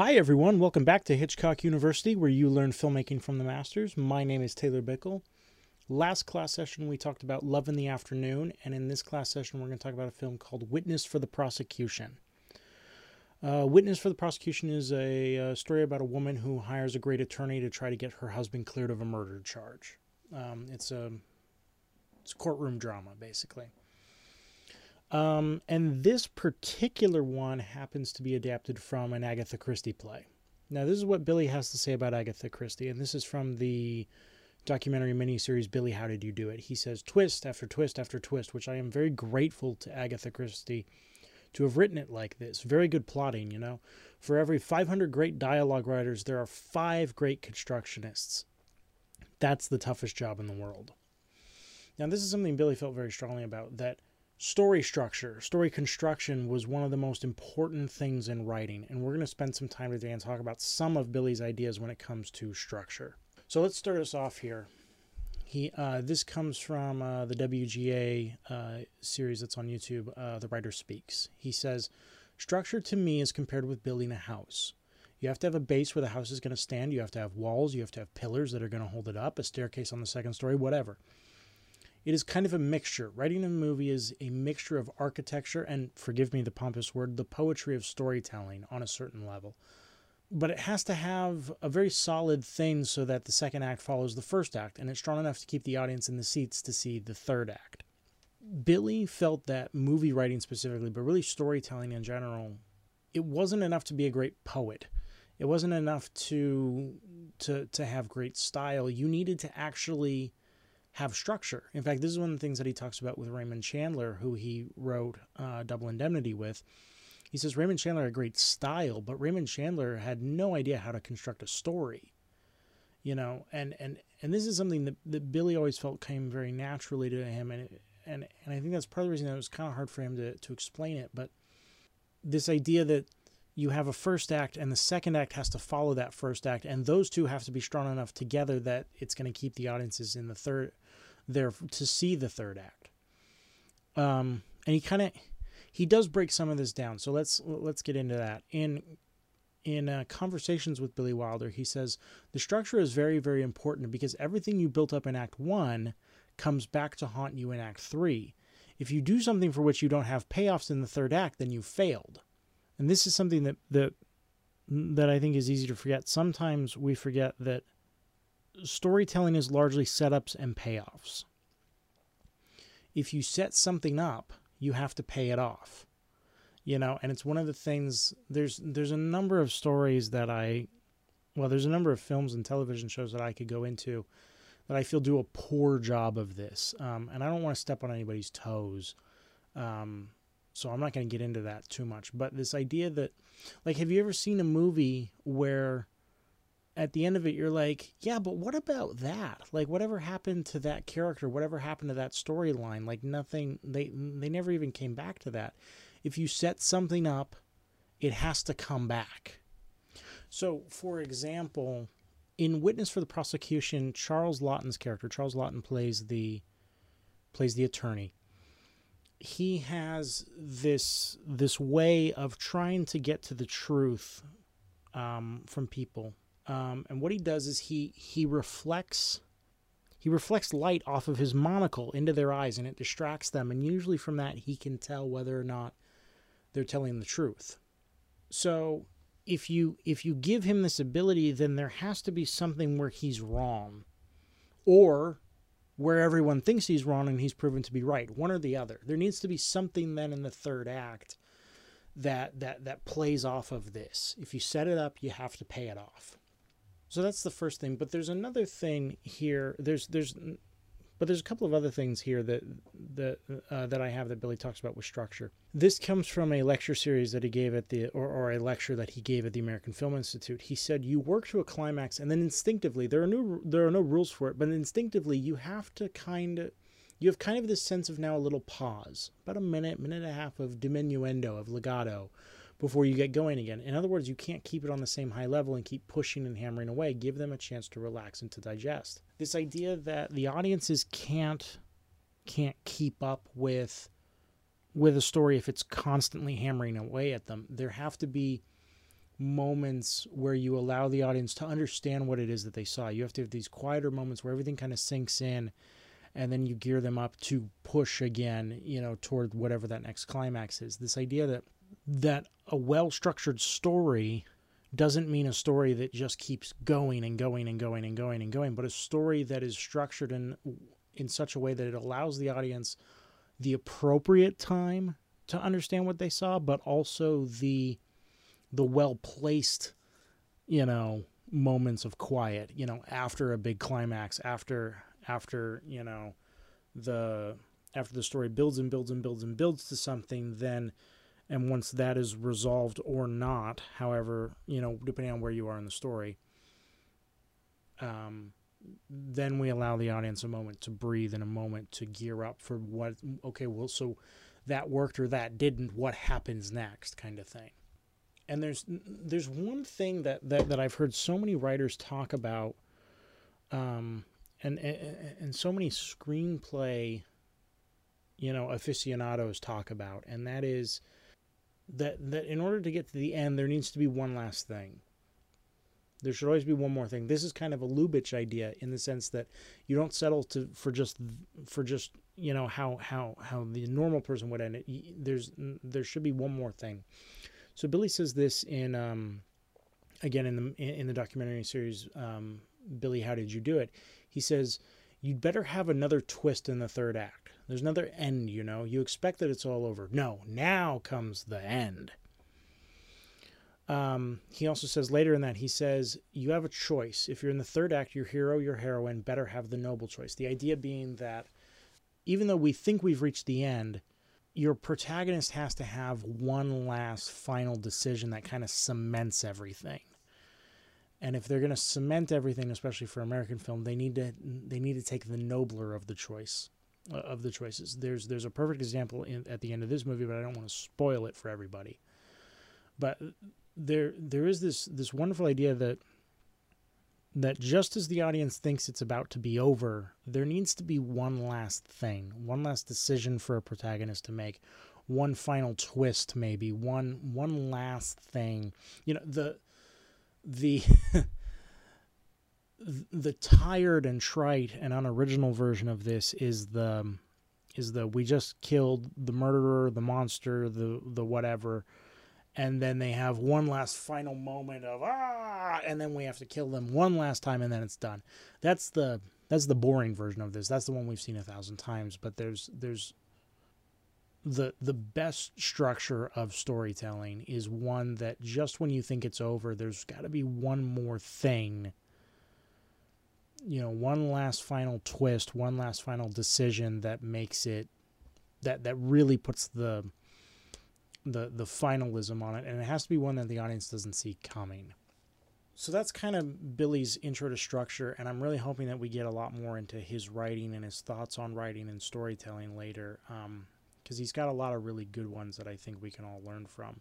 Hi, everyone. Welcome back to Hitchcock University, where you learn filmmaking from the masters. My name is Taylor Bickle. Last class session, we talked about Love in the Afternoon, and in this class session, we're going to talk about a film called Witness for the Prosecution. Uh, Witness for the Prosecution is a, a, story about a woman who hires a great attorney to try to get her husband cleared of a murder charge. Um, it's a it's a courtroom drama, basically. Um, and this particular one happens to be adapted from an Agatha Christie play. Now, this is what Billy has to say about Agatha Christie, and this is from the documentary miniseries Billy, How Did You Do It? He says, twist after twist after twist, which I am very grateful to Agatha Christie to have written it like this. Very good plotting, you know. For every 500 great dialogue writers, there are five great constructionists. That's the toughest job in the world. Now, this is something Billy felt very strongly about that story structure, story construction was one of the most important things in writing. And we're going to spend some time today and talk about some of Billy's ideas when it comes to structure. So let's start us off here. He, uh, this comes from uh, the WGA uh, series that's on YouTube, uh, The Writer Speaks. He says, Structure to me is compared with building a house. You have to have a base where the house is going to stand. You have to have walls. You have to have pillars that are going to hold it up, a staircase on the second story, whatever it is kind of a mixture. Writing a movie is a mixture of architecture and, forgive me the pompous word, the poetry of storytelling on a certain level. But it has to have a very solid thing so that the second act follows the first act and it's strong enough to keep the audience in the seats to see the third act. Billy felt that movie writing specifically, but really storytelling in general, it wasn't enough to be a great poet. It wasn't enough to to to have great style. You needed to actually have structure. In fact, this is one of the things that he talks about with Raymond Chandler, who he wrote uh, Double Indemnity with. He says Raymond Chandler had great style, but Raymond Chandler had no idea how to construct a story. You know, and and and this is something that, that Billy always felt came very naturally to him, and and and I think that's part of the reason that it was kind of hard for him to to explain it. But this idea that you have a first act and the second act has to follow that first act and those two have to be strong enough together that it's going to keep the audiences in the third there to see the third act. Um, and he kind of he does break some of this down so let's let's get into that. In in uh, conversations with billy wilder he says the structure is very very important because everything you built up in act one comes back to haunt you in act three. If you do something for which you don't have payoffs in the third act then you failed and this is something that that that I think is easy to forget. Sometimes we forget that storytelling is largely setups and payoffs. If you set something up, you have to pay it off. You know, and it's one of the things there's there's a number of stories that I well, there's a number of films and television shows that I could go into that I feel do a poor job of this. Um, and I don't want to step on anybody's toes. Um, so I'm not going to get into that too much. But this idea that, like, have you ever seen a movie where at the end of it you're like, yeah, but what about that? Like, whatever happened to that character? Whatever happened to that storyline? Like, nothing. They they never even came back to that. If you set something up, it has to come back. So, for example, in Witness for the Prosecution, Charles Laughton's character, Charles Laughton plays the plays the attorney he has this this way of trying to get to the truth um, from people, um, and what he does is he he reflects he reflects light off of his monocle into their eyes, and it distracts them. And usually from that, he can tell whether or not they're telling the truth. So if you if you give him this ability, then there has to be something where he's wrong, or where everyone thinks he's wrong and he's proven to be right. One or the other. There needs to be something then in the third act that that that plays off of this. If you set it up, you have to pay it off. So that's the first thing. But there's another thing here. There's there's but there's a couple of other things here that that uh, that I have that Billy talks about with structure. This comes from a lecture series that he gave at the or, or a lecture that he gave at the American Film Institute. He said you work to a climax and then instinctively there are no there are no rules for it, but instinctively you have to kind of you have kind of this sense of now a little pause, about a minute, minute and a half of diminuendo, of legato, before you get going again. In other words, you can't keep it on the same high level and keep pushing and hammering away. Give them a chance to relax and to digest. This idea that the audiences can't can't keep up with with a story if it's constantly hammering away at them. There have to be moments where you allow the audience to understand what it is that they saw. You have to have these quieter moments where everything kind of sinks in and then you gear them up to push again, you know, toward whatever that next climax is. This idea that that a well-structured story doesn't mean a story that just keeps going and going and going and going and going, but a story that is structured in in such a way that it allows the audience the appropriate time to understand what they saw, but also the the well placed, you know, moments of quiet, you know, after a big climax, after after, you know, the after the story builds and builds and builds and builds to something, then and once that is resolved or not, however, you know, depending on where you are in the story, um, then we allow the audience a moment to breathe and a moment to gear up for what okay well so that worked or that didn't what happens next kind of thing. And there's there's one thing that that, that i've heard so many writers talk about um and, and and so many screenplay you know aficionados talk about and that is that that in order to get to the end there needs to be one last thing there should always be one more thing. This is kind of a Lubitsch idea in the sense that you don't settle to for just for just you know how how how the normal person would end it. There's there should be one more thing. So Billy says this in um, again in the in the documentary series um, Billy, how did you do it? He says you'd better have another twist in the third act. There's another end, you know. You expect that it's all over. No, now comes the end. Um, he also says later in that, he says, You have a choice. If you're in the third act, your hero, your heroine better have the noble choice. The idea being that even though we think we've reached the end, your protagonist has to have one last final decision that kind of cements everything. And if they're going to cement everything, especially for American film, they need to they need to take the nobler of the choice uh, of the choices. There's there's a perfect example in, at the end of this movie, but I don't want to spoil it for everybody. But there there is this this wonderful idea that that just as the audience thinks it's about to be over, there needs to be one last thing, one last decision for a protagonist to make, one final twist maybe, one one last thing. You know, the the the tired and trite and unoriginal version of this is the is the we just killed the murderer, the monster, the the whatever and then they have one last final moment of ah and then we have to kill them one last time and then it's done. That's the that's the boring version of this. That's the one we've seen a thousand times but there's there's the the best structure of storytelling is one that just when you think it's over there's got to be one more thing you know one last final twist one last final decision that makes it that that really puts the the the finalism on it, and it has to be one that the audience doesn't see coming. So that's kind of Billy's intro to structure, and I'm really hoping that we get a lot more into his writing and his thoughts on writing and storytelling later, because um, he's got a lot of really good ones that I think we can all learn from.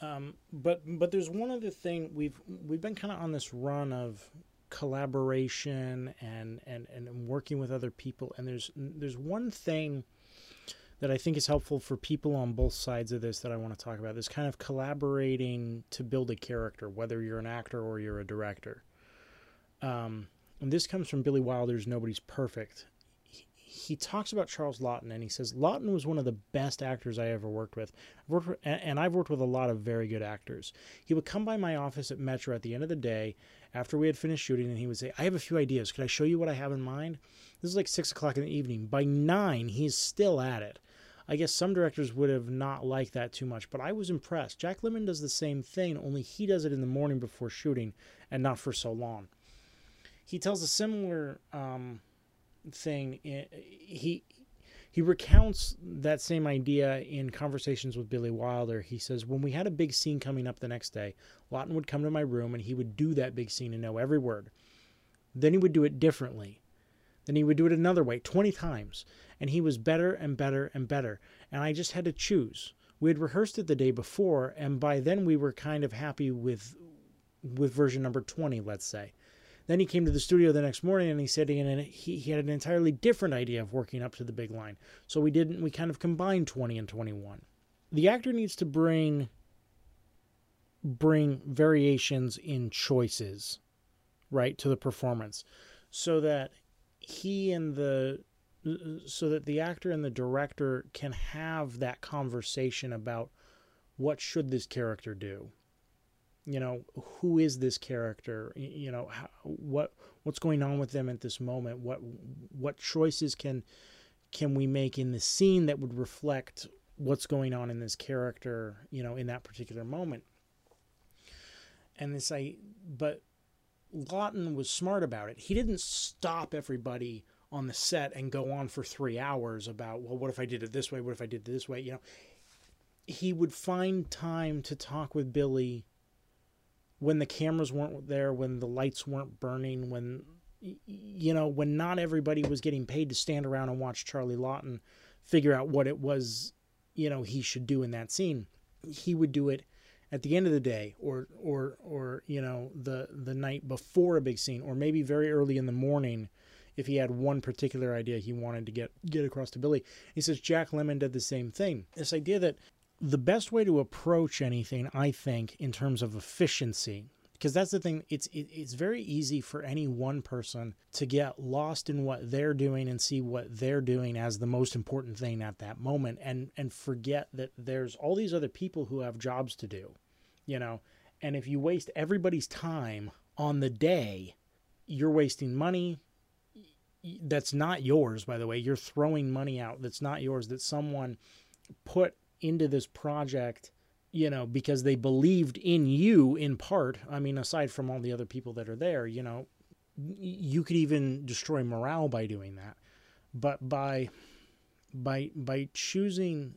Um, but but there's one other thing we've we've been kind of on this run of collaboration and, and and working with other people, and there's there's one thing that I think is helpful for people on both sides of this that I want to talk about. This kind of collaborating to build a character, whether you're an actor or you're a director. Um, and this comes from Billy Wilder's Nobody's Perfect. He, talks about Charles Laughton and he says Laughton was one of the best actors I ever worked with. I've worked with, and I've worked with a lot of very good actors. He would come by my office at Metro at the end of the day after we had finished shooting and he would say, I have a few ideas. Could I show you what I have in mind? This is like six o'clock in the evening. By nine, he's still at it. I guess some directors would have not liked that too much, but I was impressed. Jack Lemmon does the same thing, only he does it in the morning before shooting and not for so long. He tells a similar um, thing. Eh, he he recounts that same idea in conversations with Billy Wilder. He says, When we had a big scene coming up the next day, Laughton would come to my room and he would do that big scene and know every word. Then he would do it differently. Then he would do it another way 20 times and he was better and better and better. And I just had to choose. We had rehearsed it the day before, and by then we were kind of happy with with version number 20, let's say. Then he came to the studio the next morning and he said he, he had an entirely different idea of working up to the big line. So we didn't we kind of combined 20 and 21. The actor needs to bring bring variations in choices, right, to the performance, so that he and the so that the actor and the director can have that conversation about what should this character do you know who is this character? You know how, what what's going on with them at this moment? What what choices can can we make in the scene that would reflect what's going on in this character you know in that particular moment? And this i but laughton was smart about it. He didn't stop everybody on the set and go on for three hours about well what if i did it this way? What if i did it this way? You know he would find time to talk with billy when the cameras weren't there, when the lights weren't burning, when you know, when not everybody was getting paid to stand around and watch Charlie Laughton figure out what it was, you know, he should do in that scene. He would do it at the end of the day or or or you know, the the night before a big scene or maybe very early in the morning if he had one particular idea he wanted to get get across to Billy. He says Jack Lemmon did the same thing. This idea that the best way to approach anything, I think, in terms of efficiency, because that's the thing, it's it, it's very easy for any one person to get lost in what they're doing and see what they're doing as the most important thing at that moment, and and forget that there's all these other people who have jobs to do, you know, and if you waste everybody's time on the day, you're wasting money, that's not yours by the way. You're throwing money out that's not yours that someone put into this project you know because they believed in you in part. I mean aside from all the other people that are there you know you could even destroy morale by doing that. But by by by choosing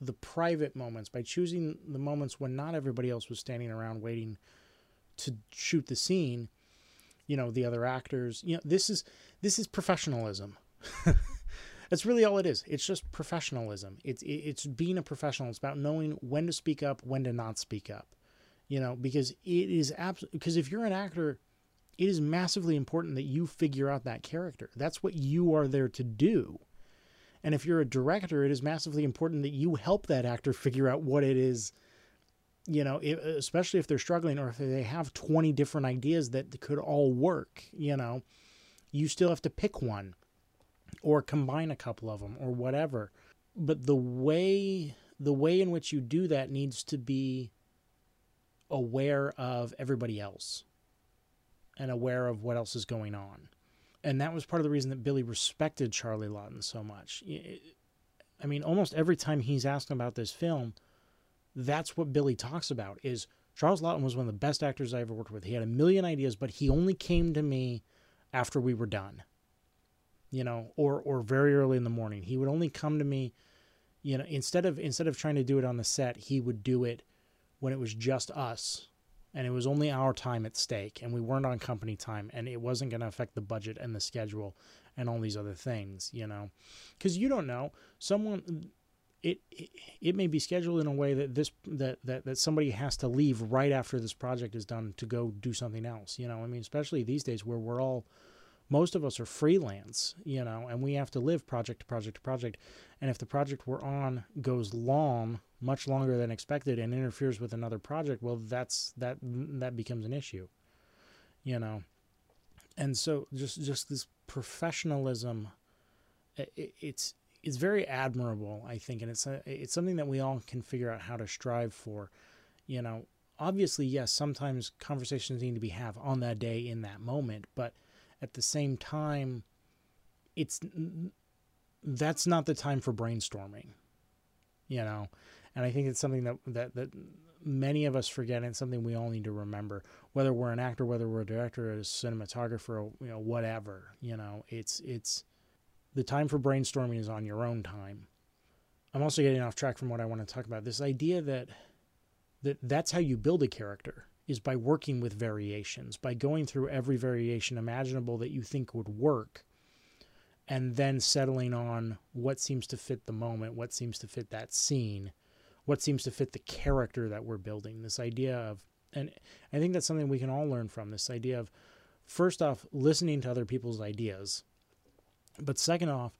the private moments by choosing the moments when not everybody else was standing around waiting to shoot the scene you know the other actors you know this is this is professionalism That's really all it is. It's just professionalism. It's it's being a professional. It's about knowing when to speak up, when to not speak up. You know, because it is absolutely because if you're an actor, it is massively important that you figure out that character. That's what you are there to do. And if you're a director, it is massively important that you help that actor figure out what it is you know, especially if they're struggling or if they have 20 different ideas that could all work, you know, you still have to pick one or combine a couple of them or whatever. But the way the way in which you do that needs to be aware of everybody else and aware of what else is going on. And that was part of the reason that Billy respected Charlie Laughton so much. I mean, almost every time he's asked about this film, that's what Billy talks about is Charles Laughton was one of the best actors I ever worked with. He had a million ideas, but he only came to me after we were done you know, or or very early in the morning. He would only come to me, you know, instead of instead of trying to do it on the set, he would do it when it was just us and it was only our time at stake and we weren't on company time and it wasn't going to affect the budget and the schedule and all these other things, you know. Cuz you don't know, someone it, it, it may be scheduled in a way that this that, that that somebody has to leave right after this project is done to go do something else you know i mean especially these days where we're all most of us are freelance, you know, and we have to live project to project to project. And if the project we're on goes long, much longer than expected, and interferes with another project, well, that's that that becomes an issue, you know. And so, just just this professionalism, it, it's it's very admirable, I think, and it's a, it's something that we all can figure out how to strive for, you know. Obviously, yes, sometimes conversations need to be have on that day in that moment, but at the same time it's that's not the time for brainstorming you know? And i think it's something that that that many of us forget and something we all need to remember. Whether we're an actor whether we're a director a cinematographer you know whatever you know? It's it's the time for brainstorming is on your own time. I'm also getting off track from what i want to talk about this idea that that that's how you build a character is by working with variations, by going through every variation imaginable that you think would work, and then settling on what seems to fit the moment, what seems to fit that scene, what seems to fit the character that we're building. This idea of, and I think that's something we can all learn from this idea of, first off, listening to other people's ideas, but second off,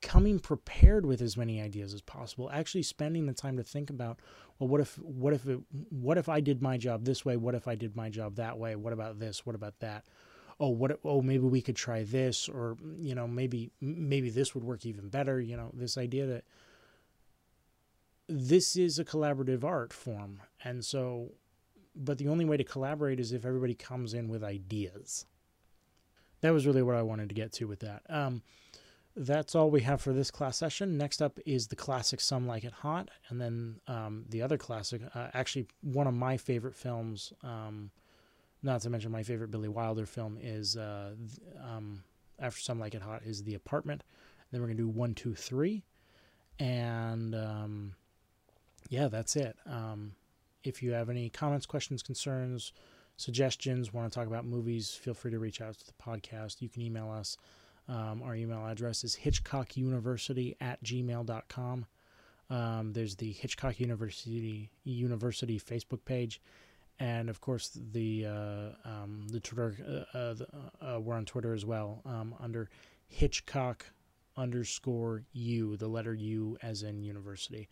coming prepared with as many ideas as possible actually spending the time to think about well what if what if it, what if i did my job this way? What if i did my job that way? What about this? What about that? Oh what oh maybe we could try this or you know maybe maybe this would work even better you know this idea that this is a collaborative art form. And so but the only way to collaborate is if everybody comes in with ideas. That was really what i wanted to get to with that. Um, that's all we have for this class session. Next up is the classic Some Like It Hot, and then um, the other classic, uh, actually one of my favorite films, um, not to mention my favorite Billy Wilder film is uh, um, after Some Like It Hot is The Apartment. And Then we're gonna do one, two, three, and um, yeah, that's it. Um, if you have any comments, questions, concerns, suggestions, want to talk about movies, feel free to reach out to the podcast. You can email us um, our email address is hitchcockuniversity at gmail.com. Um, there's the Hitchcock University University Facebook page, and of course the uh, um, the Twitter. Uh, uh, uh we're on Twitter as well um, under Hitchcock underscore U, the letter U as in university.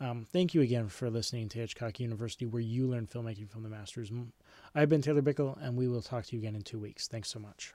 Um, thank you again for listening to Hitchcock University, where you learn filmmaking from the masters. I've been Taylor Bickle, and we will talk to you again in two weeks. Thanks so much.